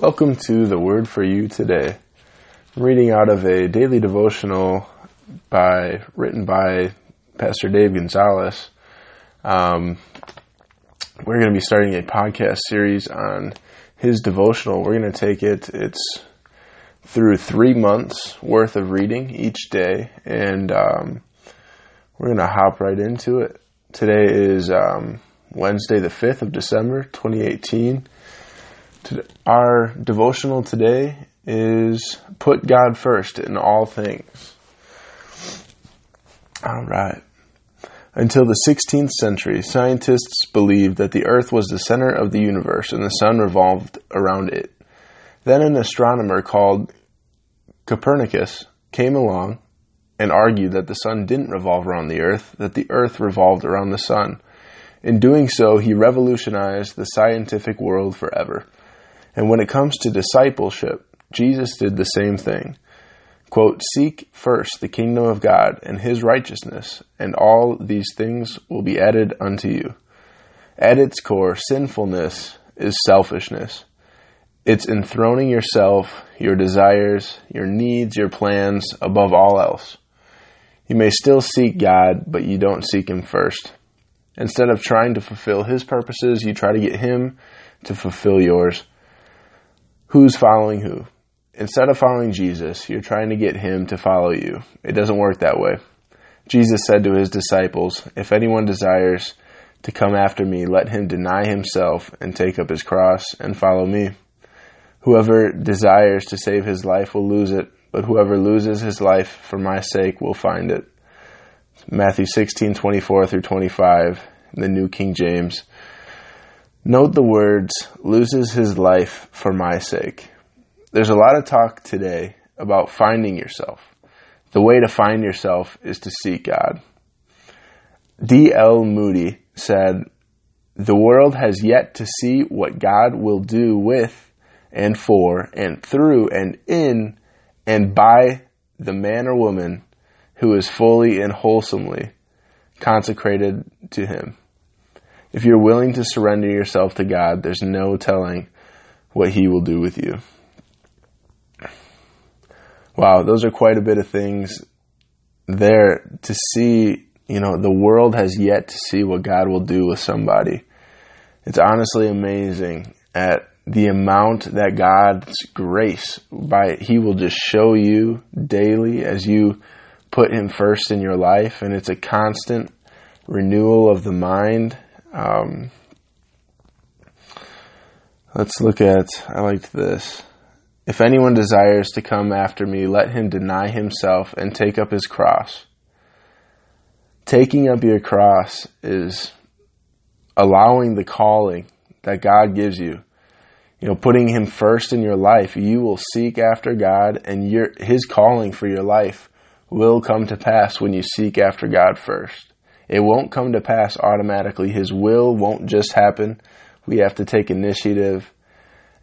Welcome to the Word for You today. I'm reading out of a daily devotional by written by Pastor Dave Gonzalez. Um, we're going to be starting a podcast series on his devotional. We're going to take it. It's through three months worth of reading each day, and um, we're going to hop right into it. Today is um, Wednesday, the fifth of December, 2018 our devotional today is put God first in all things. All right. Until the 16th century, scientists believed that the earth was the center of the universe and the sun revolved around it. Then an astronomer called Copernicus came along and argued that the sun didn't revolve around the earth, that the earth revolved around the sun. In doing so, he revolutionized the scientific world forever. And when it comes to discipleship, Jesus did the same thing. Quote, Seek first the kingdom of God and his righteousness, and all these things will be added unto you. At its core, sinfulness is selfishness. It's enthroning yourself, your desires, your needs, your plans above all else. You may still seek God, but you don't seek Him first. Instead of trying to fulfill His purposes, you try to get Him to fulfill yours who's following who. Instead of following Jesus, you're trying to get him to follow you. It doesn't work that way. Jesus said to his disciples, If anyone desires to come after me, let him deny himself and take up his cross and follow me. Whoever desires to save his life will lose it, but whoever loses his life for my sake will find it. Matthew 16:24 through 25, the New King James. Note the words, loses his life for my sake. There's a lot of talk today about finding yourself. The way to find yourself is to seek God. D.L. Moody said, The world has yet to see what God will do with and for and through and in and by the man or woman who is fully and wholesomely consecrated to Him. If you're willing to surrender yourself to God, there's no telling what He will do with you. Wow, those are quite a bit of things there to see. You know, the world has yet to see what God will do with somebody. It's honestly amazing at the amount that God's grace by He will just show you daily as you put Him first in your life, and it's a constant renewal of the mind um, let's look at, I liked this. If anyone desires to come after me, let him deny himself and take up his cross. Taking up your cross is allowing the calling that God gives you. You know, putting him first in your life, you will seek after God and your his calling for your life will come to pass when you seek after God first. It won't come to pass automatically. His will won't just happen. We have to take initiative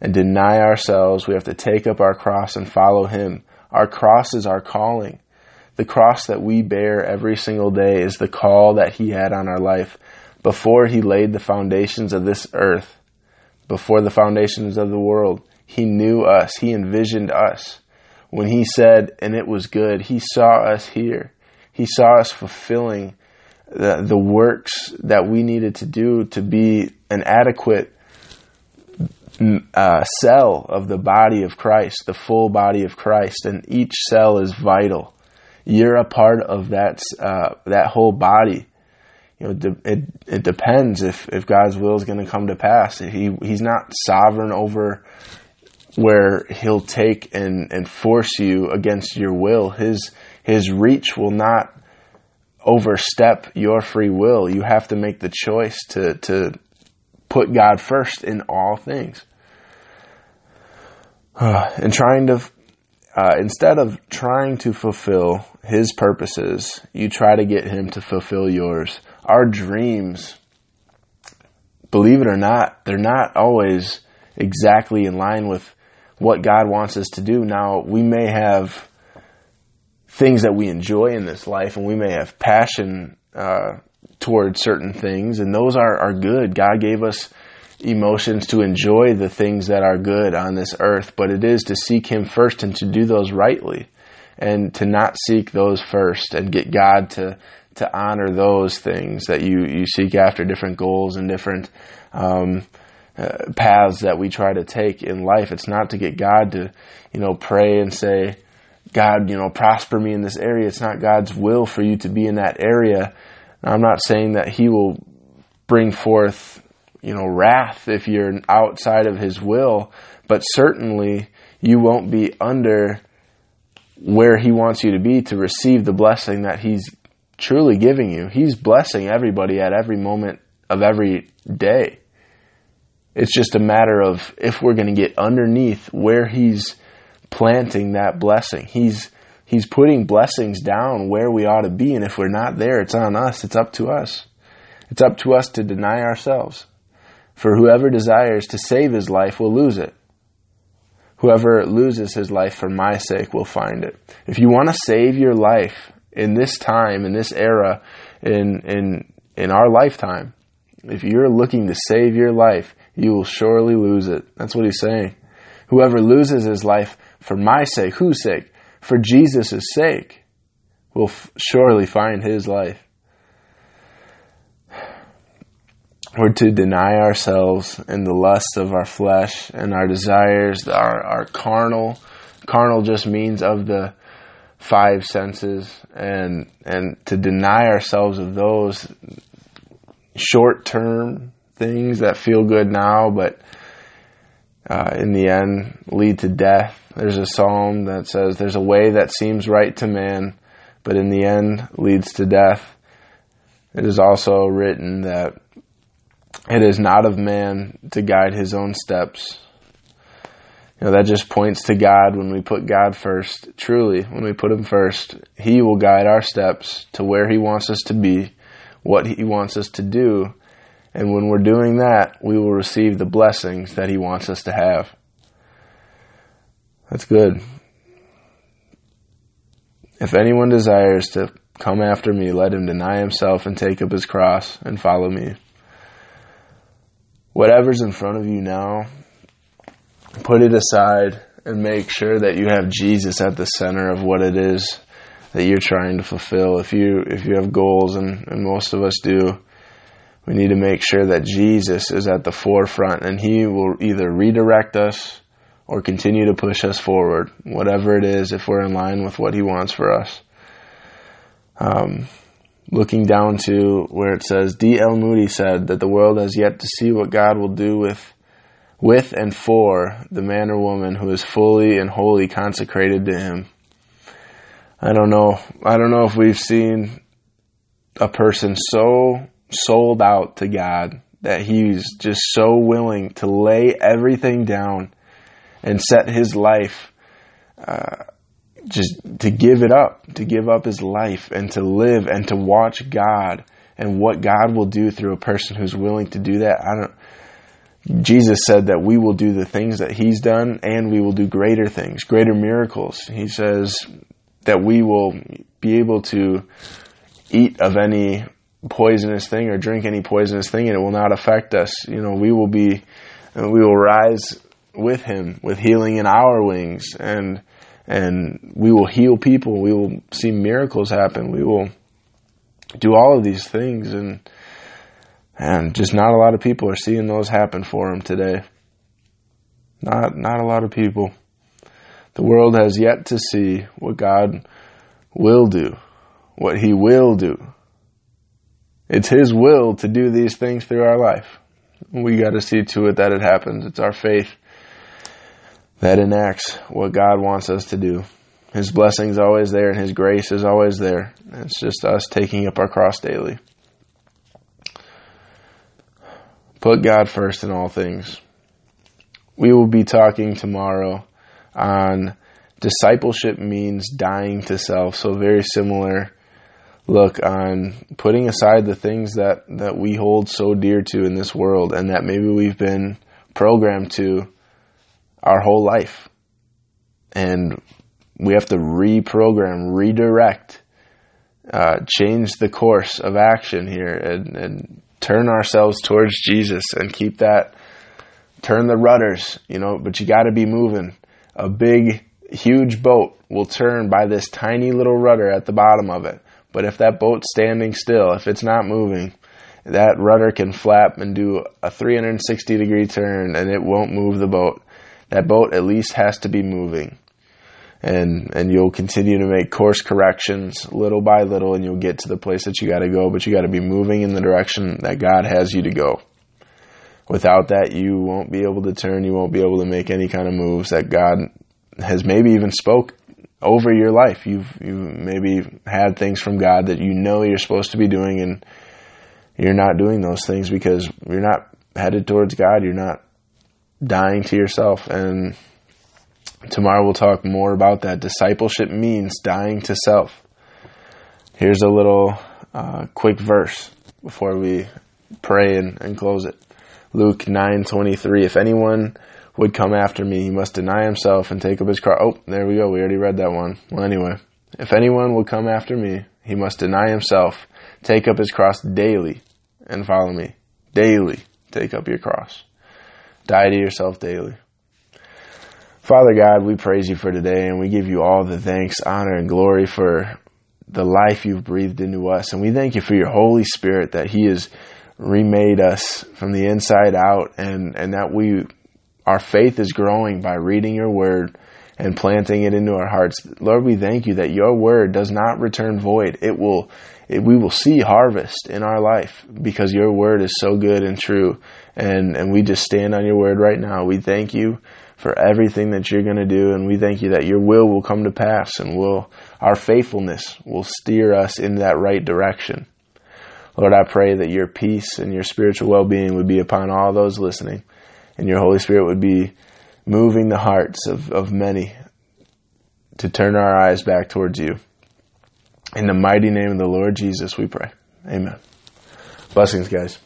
and deny ourselves. We have to take up our cross and follow Him. Our cross is our calling. The cross that we bear every single day is the call that He had on our life before He laid the foundations of this earth, before the foundations of the world. He knew us. He envisioned us. When He said, and it was good, He saw us here. He saw us fulfilling the, the works that we needed to do to be an adequate uh, cell of the body of Christ, the full body of Christ, and each cell is vital. You're a part of that uh, that whole body. You know, it it depends if if God's will is going to come to pass. He he's not sovereign over where he'll take and and force you against your will. His his reach will not overstep your free will. You have to make the choice to, to put God first in all things. And trying to, uh, instead of trying to fulfill His purposes, you try to get Him to fulfill yours. Our dreams, believe it or not, they're not always exactly in line with what God wants us to do. Now, we may have things that we enjoy in this life, and we may have passion uh, towards certain things, and those are, are good. God gave us emotions to enjoy the things that are good on this earth, but it is to seek Him first and to do those rightly and to not seek those first and get God to to honor those things that you you seek after different goals and different um, uh, paths that we try to take in life. It's not to get God to you know pray and say, God, you know, prosper me in this area. It's not God's will for you to be in that area. I'm not saying that He will bring forth you know wrath if you're outside of His will, but certainly you won't be under where he wants you to be to receive the blessing that he's truly giving you. He's blessing everybody at every moment of every day. It's just a matter of if we're going to get underneath where he's planting that blessing. He's he's putting blessings down where we ought to be and if we're not there, it's on us. It's up to us. It's up to us to deny ourselves. For whoever desires to save his life will lose it. Whoever loses his life for my sake will find it. If you want to save your life in this time, in this era, in, in, in our lifetime, if you're looking to save your life, you will surely lose it. That's what he's saying. Whoever loses his life for my sake, whose sake? For Jesus' sake, will f- surely find his life. We're to deny ourselves and the lust of our flesh and our desires, our, our carnal. Carnal just means of the five senses and, and to deny ourselves of those short term things that feel good now, but uh, in the end lead to death. There's a psalm that says, There's a way that seems right to man, but in the end leads to death. It is also written that it is not of man to guide his own steps. You know, that just points to God when we put God first. Truly, when we put Him first, He will guide our steps to where He wants us to be, what He wants us to do. And when we're doing that, we will receive the blessings that He wants us to have. That's good. If anyone desires to come after me, let him deny himself and take up his cross and follow me whatever's in front of you now, put it aside and make sure that you have Jesus at the center of what it is that you're trying to fulfill. If you if you have goals and, and most of us do, we need to make sure that Jesus is at the forefront and he will either redirect us or continue to push us forward, whatever it is, if we're in line with what he wants for us. Um, looking down to where it says D.L. Moody said that the world has yet to see what God will do with with and for the man or woman who is fully and wholly consecrated to him. I don't know. I don't know if we've seen a person so sold out to God that he's just so willing to lay everything down and set his life uh, just to give it up, to give up his life and to live and to watch God and what God will do through a person who's willing to do that. I don't, Jesus said that we will do the things that he's done and we will do greater things, greater miracles. He says that we will be able to eat of any poisonous thing or drink any poisonous thing and it will not affect us. You know, we will be, we will rise with him with healing in our wings and and we will heal people. We will see miracles happen. We will do all of these things, and and just not a lot of people are seeing those happen for them today. Not not a lot of people. The world has yet to see what God will do, what He will do. It's His will to do these things through our life. We got to see to it that it happens. It's our faith that enacts what God wants us to do. His blessing is always there and His grace is always there. It's just us taking up our cross daily. Put God first in all things. We will be talking tomorrow on discipleship means dying to self. So, very similar look on putting aside the things that, that we hold so dear to in this world and that maybe we've been programmed to our whole life. And we have to reprogram, redirect, uh, change the course of action here and, and turn ourselves towards Jesus and keep that turn the rudders, you know, but you got to be moving. A big, huge boat will turn by this tiny little rudder at the bottom of it. But if that boat's standing still, if it's not moving, that rudder can flap and do a 360 degree turn and it won't move the boat. That boat at least has to be moving. And, and you'll continue to make course corrections little by little and you'll get to the place that you got to go, but you got to be moving in the direction that God has you to go. Without that, you won't be able to turn. You won't be able to make any kind of moves that God has maybe even spoke over your life. You've you maybe had things from God that you know you're supposed to be doing, and you're not doing those things because you're not headed towards God. You're not dying to yourself. And tomorrow we'll talk more about that. Discipleship means dying to self. Here's a little uh, quick verse before we pray and, and close it. Luke 9:23 If anyone would come after me, he must deny himself and take up his cross. Oh, there we go. We already read that one. Well, anyway, if anyone will come after me, he must deny himself, take up his cross daily, and follow me. Daily, take up your cross. Die to yourself daily. Father God, we praise you for today and we give you all the thanks, honor, and glory for the life you've breathed into us. And we thank you for your Holy Spirit that He has remade us from the inside out and, and that we, our faith is growing by reading your word and planting it into our hearts. Lord, we thank you that your word does not return void. It will, it, we will see harvest in our life because your word is so good and true. And, and we just stand on your word right now. We thank you for everything that you're going to do. And we thank you that your will will come to pass and will, our faithfulness will steer us in that right direction. Lord, I pray that your peace and your spiritual well being would be upon all those listening, and your Holy Spirit would be moving the hearts of, of many to turn our eyes back towards you. In the mighty name of the Lord Jesus, we pray. Amen. Blessings, guys.